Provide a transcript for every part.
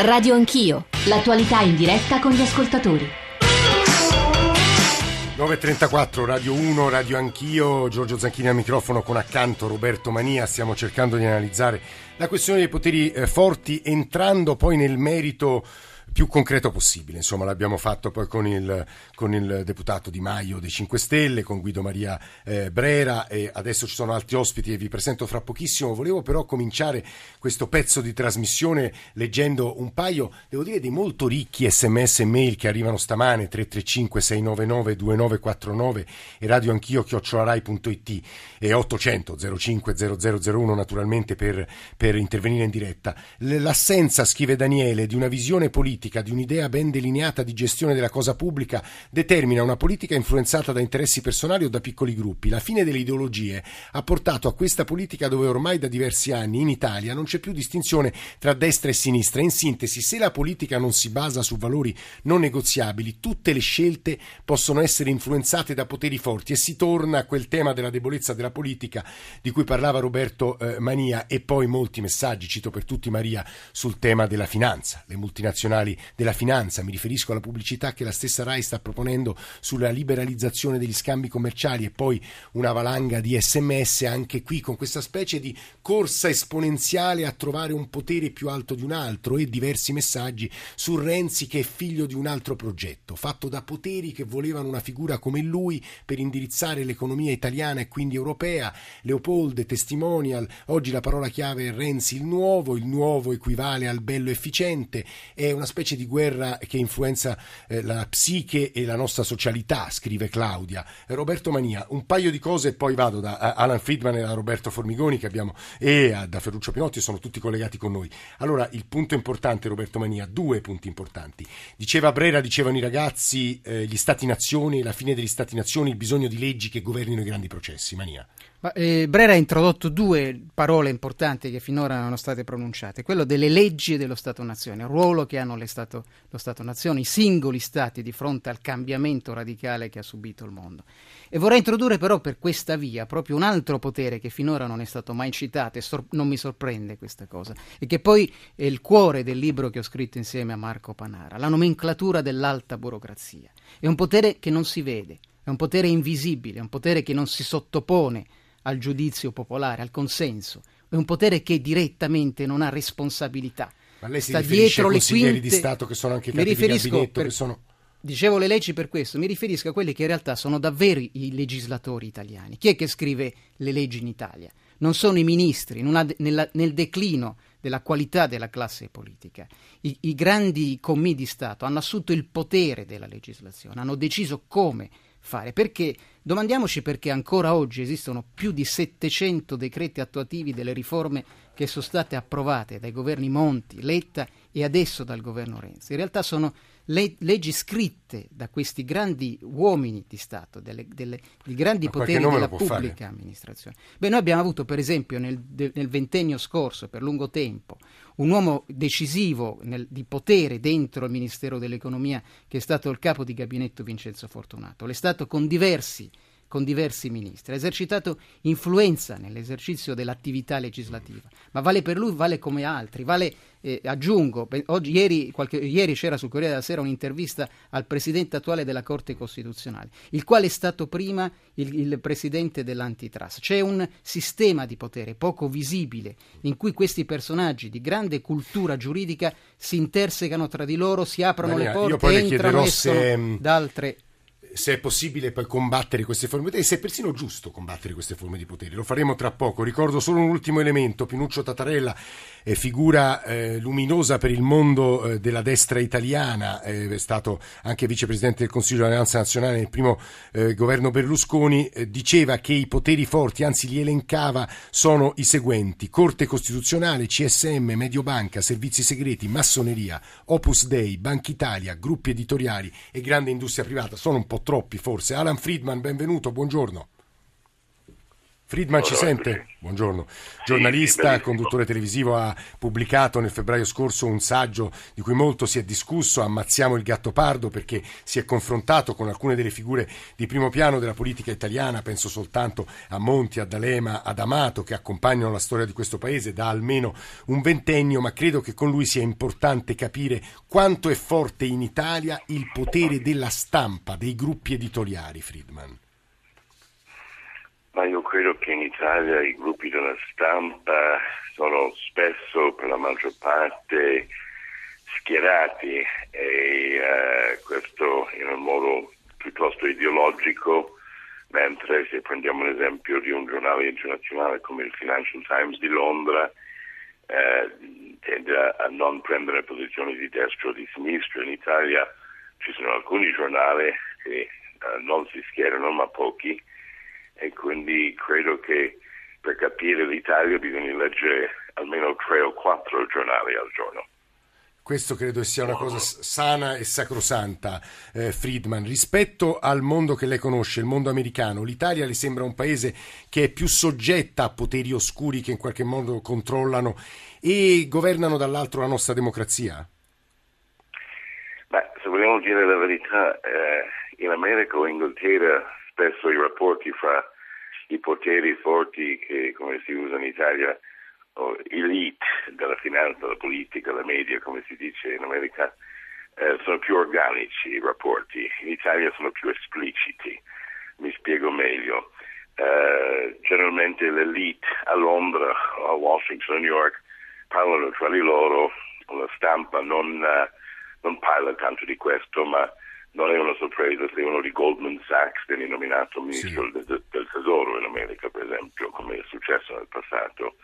Radio Anch'io, l'attualità in diretta con gli ascoltatori. 9.34 Radio 1, Radio Anch'io, Giorgio Zanchini al microfono con accanto Roberto Mania, stiamo cercando di analizzare la questione dei poteri eh, forti entrando poi nel merito più concreto possibile. Insomma, l'abbiamo fatto poi con il, con il deputato Di Maio dei 5 Stelle, con Guido Maria eh, Brera e adesso ci sono altri ospiti e vi presento fra pochissimo. Volevo però cominciare questo pezzo di trasmissione leggendo un paio, devo dire, di molto ricchi sms e mail che arrivano stamane 335 699 2949 e radio anch'io chiocciolarai.it e 800 05 0001 naturalmente per, per intervenire in diretta. L'assenza, scrive Daniele, di una visione politica politica, di un'idea ben delineata di gestione della cosa pubblica, determina una politica influenzata da interessi personali o da piccoli gruppi. La fine delle ideologie ha portato a questa politica dove ormai da diversi anni in Italia non c'è più distinzione tra destra e sinistra. In sintesi, se la politica non si basa su valori non negoziabili, tutte le scelte possono essere influenzate da poteri forti e si torna a quel tema della debolezza della politica di cui parlava Roberto eh, Mania e poi molti messaggi, cito per tutti Maria, sul tema della finanza. Le multinazionali della finanza, mi riferisco alla pubblicità che la stessa RAI sta proponendo sulla liberalizzazione degli scambi commerciali e poi una valanga di sms anche qui con questa specie di corsa esponenziale a trovare un potere più alto di un altro e diversi messaggi su Renzi che è figlio di un altro progetto, fatto da poteri che volevano una figura come lui per indirizzare l'economia italiana e quindi europea, Leopolde, testimonial, oggi la parola chiave è Renzi il nuovo, il nuovo equivale al bello efficiente, è una specie specie di guerra che influenza eh, la psiche e la nostra socialità, scrive Claudia. Roberto Mania, un paio di cose e poi vado da Alan Friedman e da Roberto Formigoni che abbiamo, e da Ferruccio Pinotti, sono tutti collegati con noi. Allora, il punto importante, Roberto Mania, due punti importanti. Diceva Brera, dicevano i ragazzi, eh, gli stati-nazioni, la fine degli stati-nazioni, il bisogno di leggi che governino i grandi processi. Mania. Ma, eh, Brera ha introdotto due parole importanti che finora non erano state pronunciate, quello delle leggi dello Stato-Nazione, il ruolo che hanno Stato, lo Stato-Nazione, i singoli Stati di fronte al cambiamento radicale che ha subito il mondo. E vorrei introdurre però per questa via proprio un altro potere che finora non è stato mai citato e sor- non mi sorprende questa cosa, e che poi è il cuore del libro che ho scritto insieme a Marco Panara, la nomenclatura dell'alta burocrazia. È un potere che non si vede, è un potere invisibile, è un potere che non si sottopone al giudizio popolare, al consenso. È un potere che direttamente non ha responsabilità. Ma lei si sta dietro le quinte di Stato che sono anche capi di gabinetto per... che sono Dicevo le leggi per questo, mi riferisco a quelli che in realtà sono davvero i legislatori italiani. Chi è che scrive le leggi in Italia? Non sono i ministri, una, nella, nel declino della qualità della classe politica. I, I grandi commi di Stato hanno assunto il potere della legislazione, hanno deciso come fare. Perché? Domandiamoci perché ancora oggi esistono più di 700 decreti attuativi delle riforme che sono state approvate dai governi Monti, Letta e adesso dal governo Renzi. In realtà sono le, leggi scritte da questi grandi uomini di Stato, delle, delle, di grandi Ma poteri della pubblica fare? amministrazione. Beh, noi abbiamo avuto, per esempio, nel, de, nel ventennio scorso, per lungo tempo, un uomo decisivo nel, di potere dentro il Ministero dell'Economia, che è stato il capo di gabinetto Vincenzo Fortunato. L'è stato con diversi con diversi ministri, ha esercitato influenza nell'esercizio dell'attività legislativa, ma vale per lui, vale come altri, vale, eh, aggiungo, oggi, ieri, qualche, ieri c'era sul Corriere della Sera un'intervista al presidente attuale della Corte Costituzionale, il quale è stato prima il, il presidente dell'antitrust. C'è un sistema di potere poco visibile in cui questi personaggi di grande cultura giuridica si intersecano tra di loro, si aprono Maria, le porte, entrano e escono da altre se è possibile poi combattere queste forme di potere, se è persino giusto combattere queste forme di potere. Lo faremo tra poco. Ricordo solo un ultimo elemento. Pinuccio Tatarella è figura eh, luminosa per il mondo eh, della destra italiana, eh, è stato anche vicepresidente del Consiglio dell'Alleanza Nazionale nel primo eh, governo Berlusconi, eh, diceva che i poteri forti, anzi li elencava, sono i seguenti. Corte Costituzionale, CSM, Mediobanca, Servizi Segreti, Massoneria, Opus Dei, Banca Italia, gruppi editoriali e grande industria privata. Sono un po' troppi forse. Alan Friedman, benvenuto, buongiorno. Friedman ci sente? Buongiorno. Giornalista, conduttore televisivo, ha pubblicato nel febbraio scorso un saggio di cui molto si è discusso, Ammazziamo il gatto pardo, perché si è confrontato con alcune delle figure di primo piano della politica italiana, penso soltanto a Monti, a D'Alema, ad Amato, che accompagnano la storia di questo paese da almeno un ventennio, ma credo che con lui sia importante capire quanto è forte in Italia il potere della stampa, dei gruppi editoriali, Friedman. Ma io credo che in Italia i gruppi della stampa sono spesso, per la maggior parte, schierati e uh, questo in un modo piuttosto ideologico, mentre se prendiamo l'esempio di un giornale internazionale come il Financial Times di Londra, eh, tende a, a, non prendere posizioni di destra o di sinistra. In Italia ci sono alcuni giornali che eh, non si schierano, ma pochi, e quindi credo che per capire l'Italia bisogna leggere almeno tre o quattro giornali al giorno. Questo credo sia una cosa sana e sacrosanta, eh, Friedman. Rispetto al mondo che lei conosce, il mondo americano, l'Italia le sembra un paese che è più soggetta a poteri oscuri che in qualche modo controllano e governano dall'altro la nostra democrazia? Beh, se vogliamo dire la verità, eh, in America o in Inghilterra spesso i rapporti fra i poteri forti che, come si usa in Italia, elite della finanza, della politica, della media, come si dice in America, eh, sono più organici i rapporti. In Italia sono più espliciti. Mi spiego meglio. Uh, generalmente l'elite a Londra, a Washington, a New York parlano tra di loro, la stampa non, uh, non parla tanto di questo, ma non è una sorpresa se uno di Goldman Sachs viene nominato ministro sì. del, del, tesoro in America, per esempio, come è successo nel passato.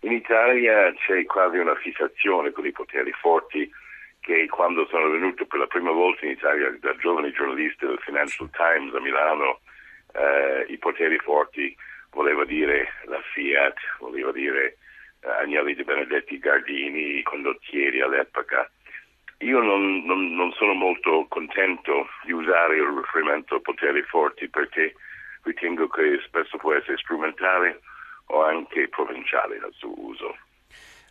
In Italia c'è quasi una fissazione con i poteri forti che quando sono venuto per la prima volta in Italia da giovani giornalisti del Financial Times a Milano, eh, i poteri forti voleva dire la Fiat, voleva dire eh, Agnelli De Benedetti Gardini, i condottieri all'epoca io non, non, non, sono molto contento di usare il riferimento poteri forti perché ritengo che spesso può essere strumentale o anche provinciale nel suo uso.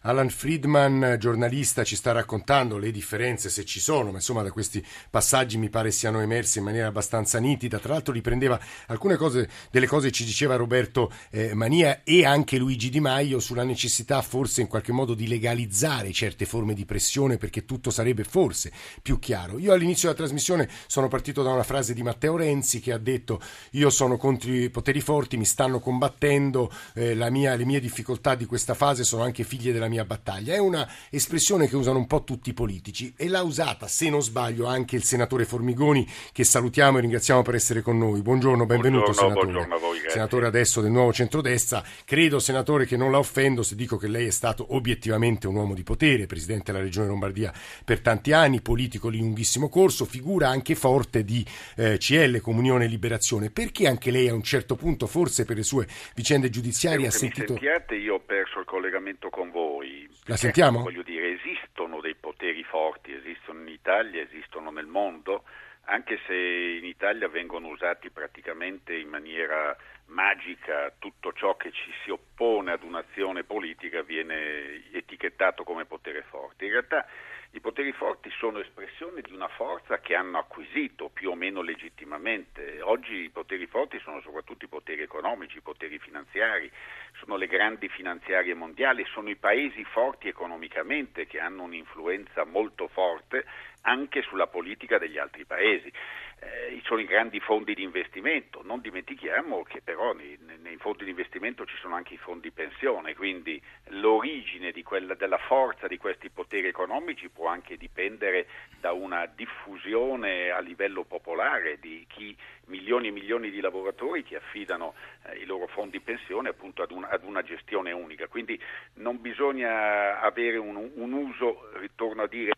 Alan Friedman, giornalista, ci sta raccontando le differenze, se ci sono, ma insomma da questi passaggi mi pare siano emerse in maniera abbastanza nitida. Tra l'altro riprendeva alcune cose, delle cose che ci diceva Roberto eh, Mania e anche Luigi Di Maio sulla necessità forse in qualche modo di legalizzare certe forme di pressione perché tutto sarebbe forse più chiaro. Io all'inizio della trasmissione sono partito da una frase di Matteo Renzi che ha detto io sono contro i poteri forti, mi stanno combattendo, eh, mia, le mie difficoltà di questa fase sono anche figlie della mia battaglia. È una espressione che usano un po' tutti i politici e l'ha usata, se non sbaglio, anche il senatore Formigoni, che salutiamo e ringraziamo per essere con noi. Buongiorno, benvenuto buongiorno, senatore. Buongiorno voi, senatore adesso del nuovo centrodestra. Credo, senatore, che non la offendo se dico che lei è stato obiettivamente un uomo di potere, presidente della Regione Lombardia per tanti anni, politico di lunghissimo corso, figura anche forte di eh, CL, Comunione e Liberazione. Perché anche lei a un certo punto, forse per le sue vicende giudiziarie, ha sentito... Mi sentiate, io ho perso il collegamento con voi la sentiamo? Voglio dire, esistono dei poteri forti, esistono in Italia, esistono nel mondo, anche se in Italia vengono usati praticamente in maniera magica, tutto ciò che ci si oppone ad un'azione politica viene etichettato come potere forte. In realtà i poteri forti sono espressione di una forza che hanno acquisito più o meno legittimamente. Oggi i poteri forti sono soprattutto i poteri economici, i poteri finanziari, sono le grandi finanziarie mondiali, sono i paesi forti economicamente che hanno un'influenza molto forte anche sulla politica degli altri paesi eh, sono i grandi fondi di investimento. Non dimentichiamo che però nei, nei, fondi di investimento ci sono anche i fondi pensione, quindi l'origine quella, della forza di questi poteri economici può anche dipendere da una diffusione a livello popolare di chi milioni e milioni di lavoratori che affidano eh, i loro fondi pensione appunto ad, un, ad, una gestione unica. Quindi non bisogna avere un, un uso, ritorno a dire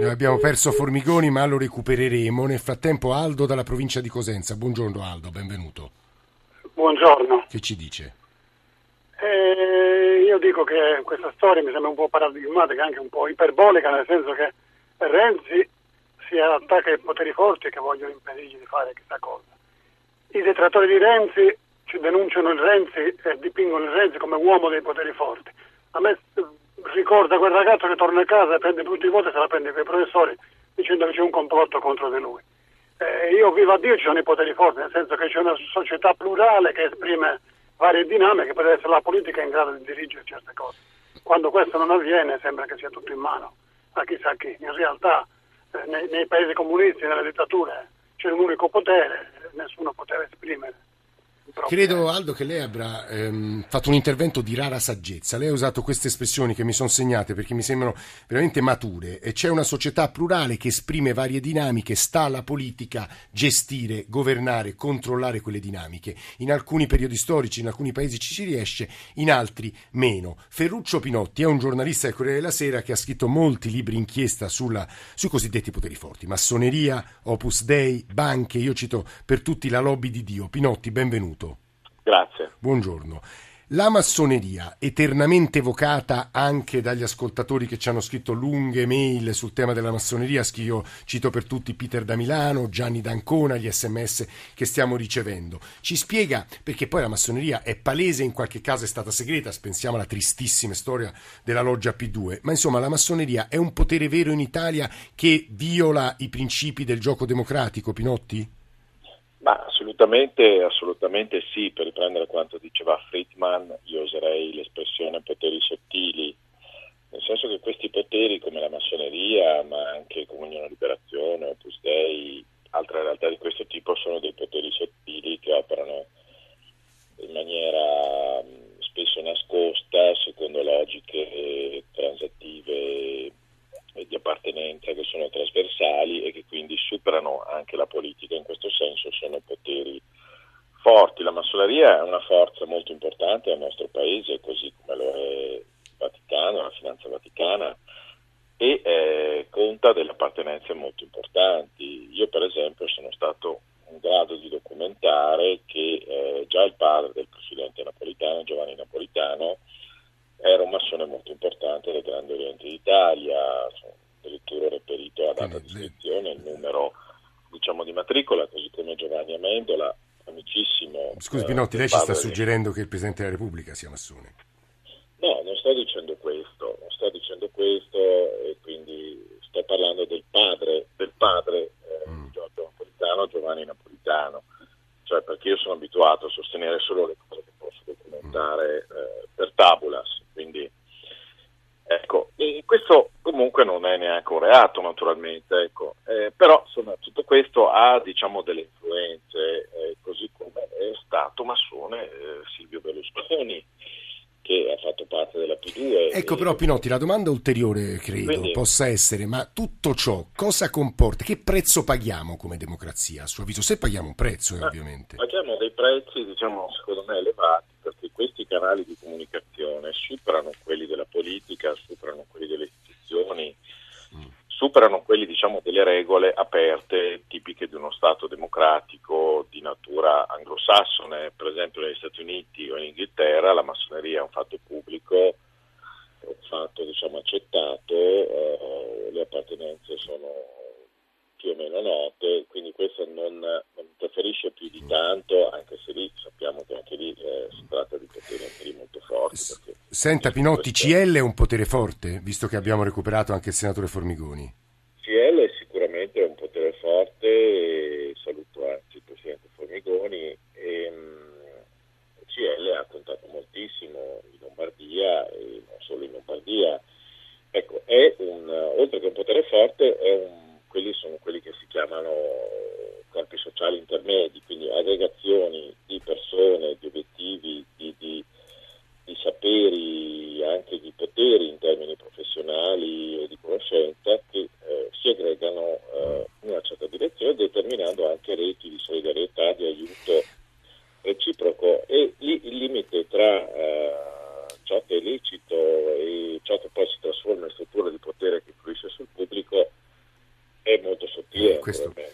noi abbiamo perso Formigoni, ma lo recupereremo. Nel frattempo Aldo dalla provincia di Cosenza. Buongiorno Aldo, benvenuto. Buongiorno. Che ci dice? Eh, io dico che questa storia mi sembra un po' paradigmatica, anche un po' iperbolica, nel senso che Renzi si attacca ai poteri forti che vogliono impedirgli di fare questa cosa. I detrattori di Renzi ci denunciano il Renzi e dipingono il Renzi come uomo dei poteri forti. A me eh, ricorda quel ragazzo che torna a casa e prende tutti i voti e se la prende con i professori dicendo che c'è un complotto contro di lui. Eh, io vivo a Dio ci sono i poteri forti, nel senso che c'è una società plurale che esprime varie dinamiche, per essere la politica in grado di dirigere certe cose. Quando questo non avviene sembra che sia tutto in mano a chissà chi. In realtà eh, nei, nei paesi comunisti, nelle dittature, c'è un unico potere, nessuno poteva esprimere Credo Aldo che lei abbia ehm, fatto un intervento di rara saggezza. Lei ha usato queste espressioni che mi sono segnate perché mi sembrano veramente mature. E c'è una società plurale che esprime varie dinamiche, sta alla politica gestire, governare, controllare quelle dinamiche. In alcuni periodi storici, in alcuni paesi ci si riesce, in altri meno. Ferruccio Pinotti è un giornalista del Corriere della Sera che ha scritto molti libri inchiesta sulla, sui cosiddetti poteri forti. Massoneria, Opus Dei, banche, io cito per tutti la lobby di Dio. Pinotti, benvenuto. Grazie. Buongiorno. La massoneria, eternamente evocata anche dagli ascoltatori che ci hanno scritto lunghe mail sul tema della massoneria, io cito per tutti Peter da Milano, Gianni D'Ancona, gli sms che stiamo ricevendo, ci spiega perché poi la massoneria è palese, in qualche caso è stata segreta, pensiamo alla tristissima storia della loggia P2, ma insomma la massoneria è un potere vero in Italia che viola i principi del gioco democratico, Pinotti? Assolutamente, assolutamente sì, per riprendere quanto diceva Friedman, io userei l'espressione poteri sottili, nel senso che questi poteri come la massoneria, ma anche Comunione Liberazione, Opus Dei, altre realtà di questo tipo sono dei poteri sottili che operano in maniera spesso nascosta, secondo logiche transattive di appartenenza che sono trasversali e che quindi superano anche la politica, in questo senso sono poteri forti. La massoneria è una forza molto importante al nostro paese, così come lo è il Vaticano, la finanza vaticana, e eh, conta delle appartenenze molto importanti. Io per esempio sono stato in grado di documentare che eh, già il padre del presidente napolitano, Giovanni Napolitano, era un massone molto importante del Grande Oriente d'Italia, addirittura reperito a data di iscrizione il numero diciamo, di matricola, così come Giovanni Amendola, amicissimo. Scusi Pinotti, lei ci sta suggerendo che il Presidente della Repubblica sia massone? No, non sto dicendo questo, non sto dicendo questo e quindi sto parlando del padre, del padre eh, mm. di Giorgio Napolitano, Giovanni Napolitano, cioè perché io sono abituato a sostenere solo le cose che posso documentare mm. eh, per tabulas, quindi ecco, questo comunque non è neanche un reato naturalmente, ecco. eh, però insomma, tutto questo ha diciamo, delle influenze, eh, così come è stato massone eh, Silvio Berlusconi che ha fatto parte della P2. Ecco però Pinotti, la domanda ulteriore credo Quindi, possa essere, ma tutto ciò cosa comporta? Che prezzo paghiamo come democrazia a suo avviso? Se paghiamo un prezzo eh, ovviamente. Paghiamo dei prezzi diciamo secondo me elevati perché questi canali di comunicazione superano quelli della politica, superano quelli delle. Superano quelli diciamo delle regole aperte tipiche di uno Stato democratico di natura anglosassone, per esempio negli Stati Uniti o in Inghilterra la massoneria è un fatto pubblico, è un fatto diciamo, accettato, eh, le appartenenze sono più o meno note, quindi questo non, interferisce più di tanto, anche se lì sappiamo che anche lì eh, si tratta di poteri anche lì molto forti. Senta Pinotti, CL è un potere forte, visto che abbiamo recuperato anche il senatore Formigoni? CL è sicuramente un potere forte, e saluto anzi il Presidente Formigoni, e, um, CL ha contato moltissimo in Lombardia e non solo in Lombardia. Ecco, è un, oltre che un potere forte, è un quelli sono quelli che si chiamano corpi sociali intermedi, quindi aggregazioni di persone, di obiettivi, di, di, di saperi, anche di poteri in termini professionali e di conoscenza che eh, si aggregano eh, in una certa direzione determinando anche reti di solidarietà, di aiuto reciproco e lì il limite tra eh, ciò che è lecito e ciò che poi si trasforma in strutture di potere che influisce sul pubblico è molto sottile.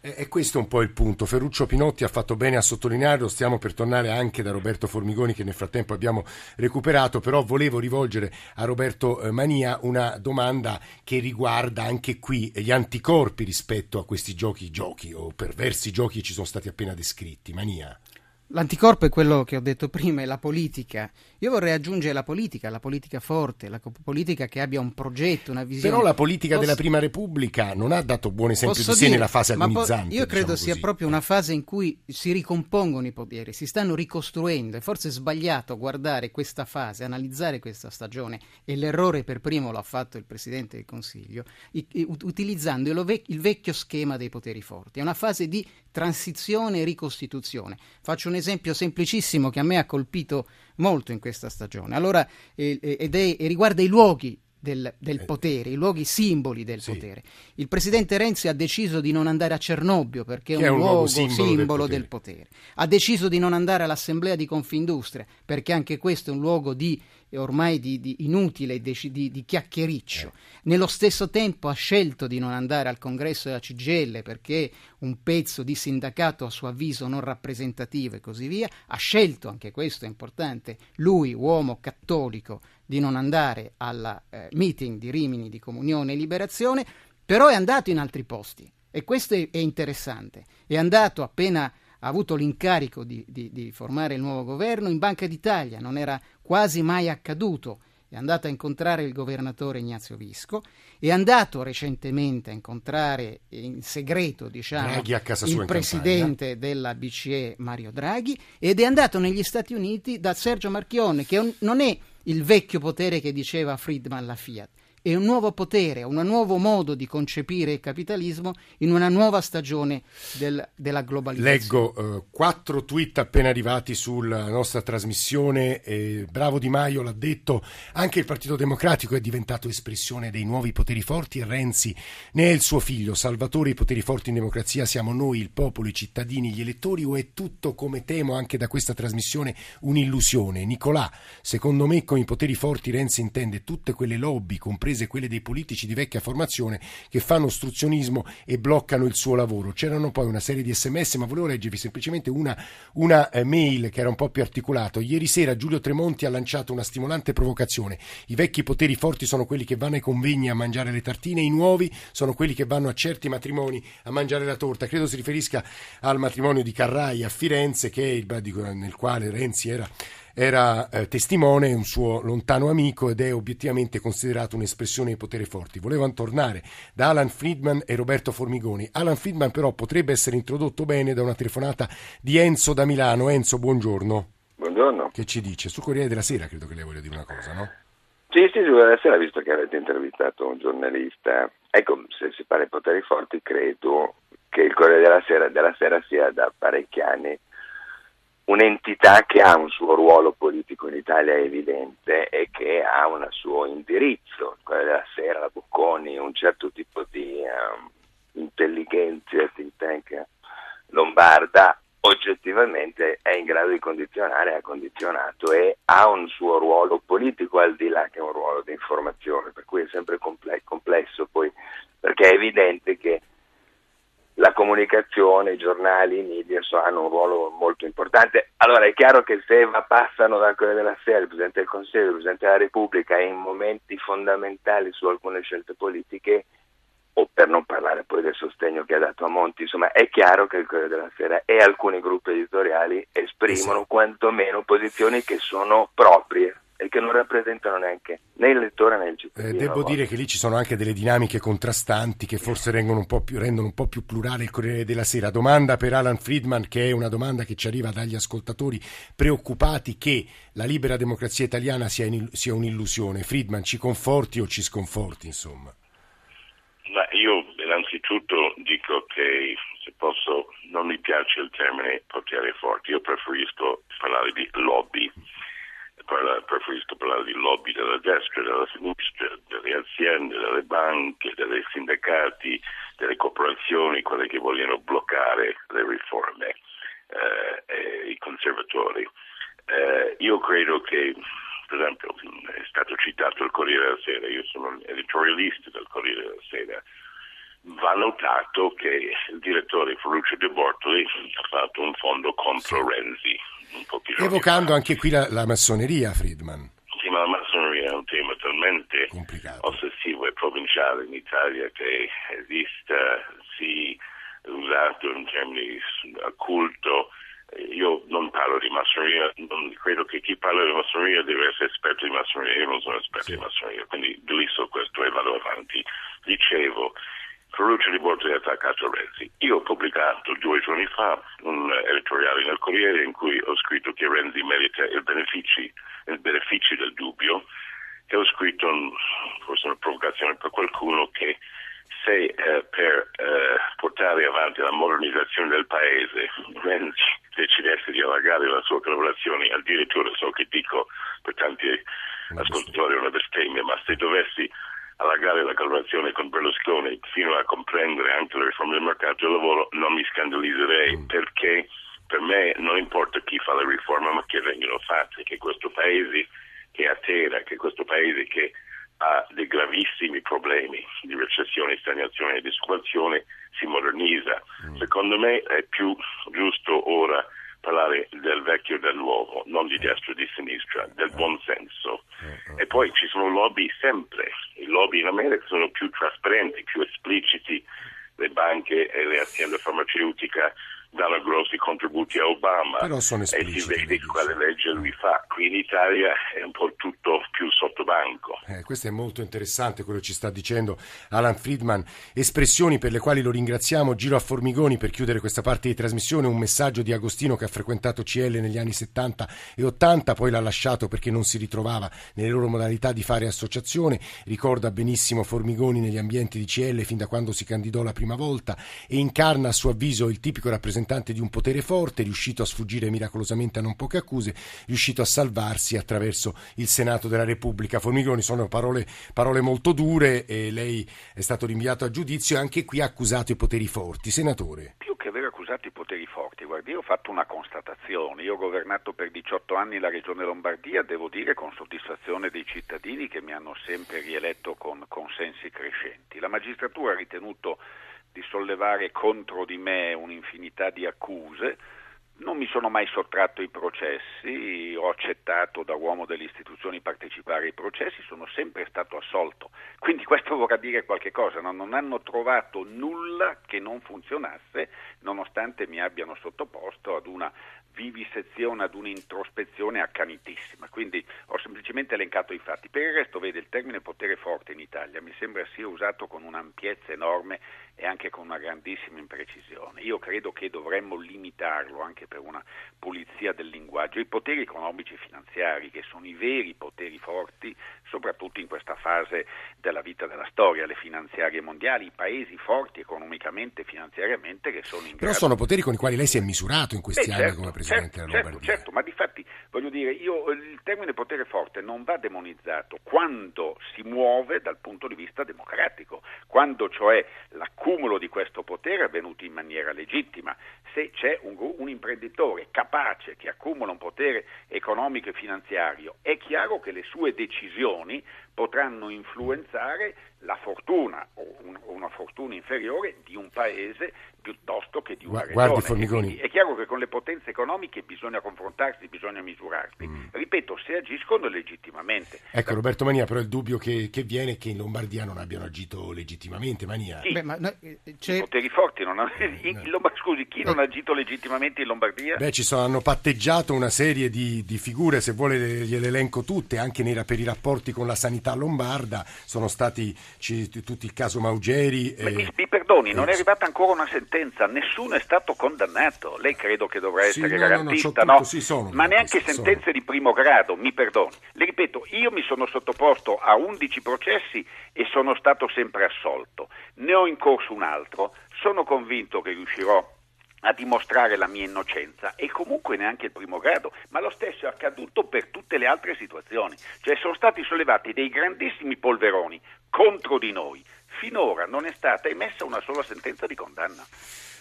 Eh, questo, è, questo un po' il punto. Ferruccio Pinotti ha fatto bene a sottolinearlo, stiamo per tornare anche da Roberto Formigoni che nel frattempo abbiamo recuperato, però volevo rivolgere a Roberto eh, Mania una domanda che riguarda anche qui gli anticorpi rispetto a questi giochi, giochi o perversi giochi che ci sono stati appena descritti. Mania. L'anticorpo è quello che ho detto prima, è la politica. Io vorrei aggiungere la politica, la politica forte, la politica che abbia un progetto, una visione. Però la politica Posso... della Prima Repubblica non ha dato buon esempio Posso di sé dire, nella fase agonizzante. Po- io credo diciamo sia proprio una fase in cui si ricompongono i poteri, si stanno ricostruendo. E forse è sbagliato guardare questa fase, analizzare questa stagione, e l'errore per primo l'ha fatto il Presidente del Consiglio, utilizzando il vecchio schema dei poteri forti. È una fase di transizione e ricostituzione. Faccio un esempio semplicissimo che a me ha colpito molto in questa stagione. Allora, eh, ed è, e riguarda i luoghi del, del, eh. potere, i luoghi simboli del sì. potere. Il presidente Renzi ha deciso di non andare a Cernobbio perché è un, è un luogo simbolo, simbolo del, potere. del, potere. Ha deciso di non andare all'assemblea di Confindustria perché anche questo è un luogo di ormai di, di inutile, di, di, chiacchiericcio. Nello stesso tempo ha scelto di non andare al congresso della CGL perché un pezzo di sindacato a suo avviso non rappresentativo e così via. Ha scelto, anche questo è importante, lui, uomo cattolico, di non andare al eh, meeting di Rimini di Comunione e Liberazione, però è andato in altri posti. E questo è, è interessante. È andato appena ha avuto l'incarico di, di, di, formare il nuovo governo in Banca d'Italia, non era quasi mai accaduto. È andato a incontrare il governatore Ignazio Visco, è andato recentemente a incontrare in segreto diciamo, il presidente della BCE Mario Draghi ed è andato negli Stati Uniti da Sergio Marchionne, che non è il vecchio potere che diceva Friedman la Fiat, e un nuovo potere, un nuovo modo di concepire il capitalismo in una nuova stagione del, della globalizzazione. Leggo uh, quattro tweet appena arrivati sulla nostra trasmissione. Eh, Bravo Di Maio l'ha detto, anche il Partito Democratico è diventato espressione dei nuovi poteri forti e Renzi ne è il suo figlio. Salvatore, i poteri forti in democrazia siamo noi, il popolo, i cittadini, gli elettori o è tutto, come temo anche da questa trasmissione, un'illusione? Nicolà, secondo me con i poteri forti Renzi intende tutte quelle lobby, comprese comprese quelle dei politici di vecchia formazione che fanno ostruzionismo e bloccano il suo lavoro. C'erano poi una serie di sms, ma volevo leggervi semplicemente una, una eh, mail che era un po' più articolato. Ieri sera Giulio Tremonti ha lanciato una stimolante provocazione. I vecchi poteri forti sono quelli che vanno ai convegni a mangiare le tartine, i nuovi sono quelli che vanno a certi matrimoni a mangiare la torta. Credo si riferisca al matrimonio di Carrai a Firenze, che è il, nel quale Renzi era era eh, testimone, un suo lontano amico ed è obiettivamente considerato un'espressione di potere forti. Volevano tornare da Alan Friedman e Roberto Formigoni. Alan Friedman però potrebbe essere introdotto bene da una telefonata di Enzo da Milano. Enzo, buongiorno. Buongiorno. Che ci dice? Sul Corriere della Sera credo che lei voglia dire una cosa, no? Sì, sì, sul Corriere della Sera, visto che avete intervistato un giornalista. Ecco, se si parla di poteri forti, credo che il Corriere della Sera, della Sera sia da parecchi anni un'entità che ha un suo ruolo politico in Italia evidente e che ha un suo indirizzo, quella della sera, la Bocconi, un certo tipo di um, intelligenza think tank lombarda oggettivamente è in grado di condizionare, ha condizionato e ha un suo ruolo politico al di là che un ruolo di informazione, per cui è sempre complesso poi, perché è evidente che la comunicazione, i giornali, i media so, hanno un ruolo molto importante. Allora è chiaro che se passano dal Corriere della Sera, il Presidente del Consiglio, il Presidente della Repubblica in momenti fondamentali su alcune scelte politiche, o per non parlare poi del sostegno che ha dato a Monti, insomma è chiaro che il Corriere della Sera e alcuni gruppi editoriali esprimono quantomeno posizioni che sono proprie e che non rappresentano neanche né il lettore né il cittadino. Eh, devo dire che lì ci sono anche delle dinamiche contrastanti che forse rendono un, più, rendono un, po più, plurale il Corriere della Sera. Domanda per Alan Friedman, che è una domanda che ci arriva dagli ascoltatori preoccupati che la libera democrazia italiana sia, in, sia un'illusione. Friedman, ci conforti o ci sconforti, insomma? Ma io innanzitutto dico che se posso non mi piace il termine potere forte, io preferisco parlare di lobby parla, preferisco parlare di lobby della destra, della sinistra, delle aziende, delle banche, dei sindacati, delle corporazioni, quelle che vogliono bloccare le riforme, eh, i conservatori. Eh, io credo che, per esempio, è stato citato il Corriere della Sera, io sono editorialista del Corriere della Sera, va notato che il direttore Ferruccio De Bortoli ha fatto un fondo contro Renzi Evocando anche qui la, la, massoneria, Friedman. Sì, ma la massoneria è un tema talmente Complicato. ossessivo e provinciale in Italia che esista, sì, usato in termini culto, io non parlo di massoneria, non credo che chi parla di massoneria deve essere esperto di massoneria, io non sono esperto sì. di massoneria, quindi glisso questo e vado avanti. Dicevo, Ferruccio di Borgia ha attaccato Renzi. Io ho pubblicato due giorni fa un editoriale nel Corriere in cui ho scritto che Renzi merita i benefici, i benefici del dubbio e ho scritto, forse una provocazione per qualcuno, che se eh, per eh, portare avanti la modernizzazione del paese Renzi decidesse di allargare la sua collaborazione, addirittura so che dico per tanti ascoltatori una bestemmia, ma se dovessi allargare la collaborazione con Berlusconi fino a comprendere anche le riforme del mercato del lavoro, non mi scandalizzerei mm. perché per me non importa chi fa le riforme, ma che vengano fatte, che questo paese che atterra, che questo paese che ha dei gravissimi problemi di recessione, stagnazione e disoccupazione si modernizza. Mm. Secondo me è più giusto ora parlare del vecchio e del nuovo, non di destra e di sinistra, del buon senso. E poi ci sono lobby sempre, i lobby in America sono più trasparenti, più espliciti, le banche e le aziende farmaceutiche danno grossi contributi a Obama Però sono e si vede quale legge lui fa. Qui in Italia è un po' tutto più sotto banco. Eh, questo è molto interessante quello che ci sta dicendo Alan Friedman. Espressioni per le quali lo ringraziamo. Giro a Formigoni per chiudere questa parte di trasmissione. Un messaggio di Agostino che ha frequentato CL negli anni 70 e 80, poi l'ha lasciato perché non si ritrovava nelle loro modalità di fare associazione. Ricorda benissimo Formigoni negli ambienti di CL fin da quando si candidò la prima volta e incarna a suo avviso il tipico rappresentante rappresentante di un potere forte, riuscito a sfuggire miracolosamente a non poche accuse, riuscito a salvarsi attraverso il Senato della Repubblica. Formigoni sono parole, parole molto dure e lei è stato rinviato a giudizio e anche qui ha accusato i poteri forti. Senatore. Più che aver accusato i poteri forti, guardi, io ho fatto una constatazione. Io ho governato per 18 anni la regione Lombardia, devo dire con soddisfazione dei cittadini che mi hanno sempre rieletto con consensi crescenti. La magistratura ha ritenuto di sollevare contro di me un'infinità di accuse. Non mi sono mai sottratto ai processi, ho accettato da uomo delle istituzioni partecipare ai processi, sono sempre stato assolto. Quindi questo vorrà dire qualche cosa, no? non hanno trovato nulla che non funzionasse nonostante mi abbiano sottoposto ad una vivisezione, ad un'introspezione accanitissima. Quindi ho semplicemente elencato i fatti. Per il resto, vede, il termine potere forte in Italia mi sembra sia usato con un'ampiezza enorme e anche con una grandissima imprecisione. Io credo che dovremmo limitarlo anche per una pulizia del linguaggio. I poteri economici e finanziari, che sono i veri poteri forti, soprattutto in questa fase della vita della storia, le finanziarie mondiali, i paesi forti economicamente e finanziariamente che sono in Però grado... sono poteri con i quali lei si è misurato in questi Beh, anni certo, come Presidente certo, della Lombardia. Certo, certo, ma di fatti voglio dire, io, il termine potere forte non va demonizzato quando si muove dal punto di vista democratico, quando cioè l'accumulo di questo potere è avvenuto in maniera legittima. Se c'è un, un imprenditore capace che accumula un potere economico e finanziario, è chiaro che le sue decisioni potranno influenzare la fortuna o una fortuna inferiore di un paese piuttosto che di una Guardi, regione. È chiaro che con le potenze economiche bisogna confrontarsi, bisogna misurarsi. Mm. Ripeto, se agiscono legittimamente. Ecco, Roberto Mania, però il dubbio che, che, viene è che in Lombardia non abbiano agito legittimamente. Mania. Sì, Beh, ma, no, eh, I poteri forti non hanno... Eh, in, in Lombard... Scusi, chi non ha agito legittimamente in Lombardia? Beh, ci sono, hanno patteggiato una serie di, di figure, se vuole gliele elenco tutte, anche nei, per i rapporti con la sanità lombarda. Sono stati ci, tutti il caso Maugeri. Eh, mi, mi, perdoni, non è arrivata ancora una sentenza, nessuno è stato condannato. Lei credo che dovrà essere sì, no, garantista, no? no? Sì, sono, Ma neanche sono. sentenze di primo grado, mi perdoni. Le ripeto, io mi sono sottoposto a 11 processi e sono stato sempre assolto. Ne ho in corso un altro, sono convinto che riuscirò a dimostrare la mia innocenza e comunque neanche il primo grado, ma lo stesso è accaduto per tutte le altre situazioni, cioè sono stati sollevati dei grandissimi polveroni contro di noi. Finora non è stata emessa una sola sentenza di condanna.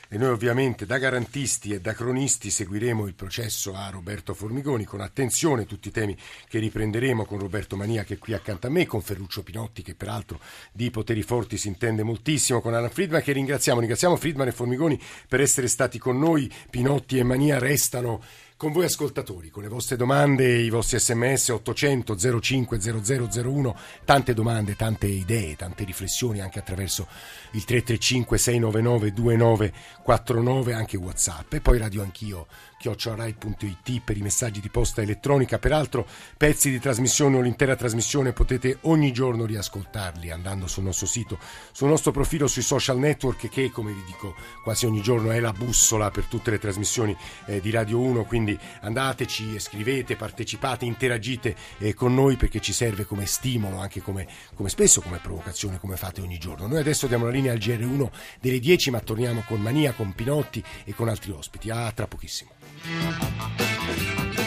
E noi ovviamente da garantisti e da cronisti seguiremo il processo a Roberto Formigoni con attenzione tutti i temi che riprenderemo con Roberto Mania che è qui accanto a me, con Ferruccio Pinotti che peraltro di poteri forti si intende moltissimo, con Alan Friedman che ringraziamo. Ringraziamo Friedman e Formigoni per essere stati con noi. Pinotti e Mania restano con voi ascoltatori, con le vostre domande, i vostri sms 800 05 0001, tante domande, tante idee, tante riflessioni anche attraverso il 335 699 2949, anche Whatsapp e poi Radio Anch'io chiocciorai.it per i messaggi di posta elettronica. Peraltro pezzi di trasmissione o l'intera trasmissione potete ogni giorno riascoltarli andando sul nostro sito, sul nostro profilo sui social network che come vi dico quasi ogni giorno è la bussola per tutte le trasmissioni eh, di Radio 1, quindi andateci, scrivete, partecipate, interagite eh, con noi perché ci serve come stimolo, anche come, come spesso come provocazione, come fate ogni giorno. Noi adesso diamo la linea al GR1 delle 10, ma torniamo con Mania, con Pinotti e con altri ospiti. A tra pochissimo. Thank you.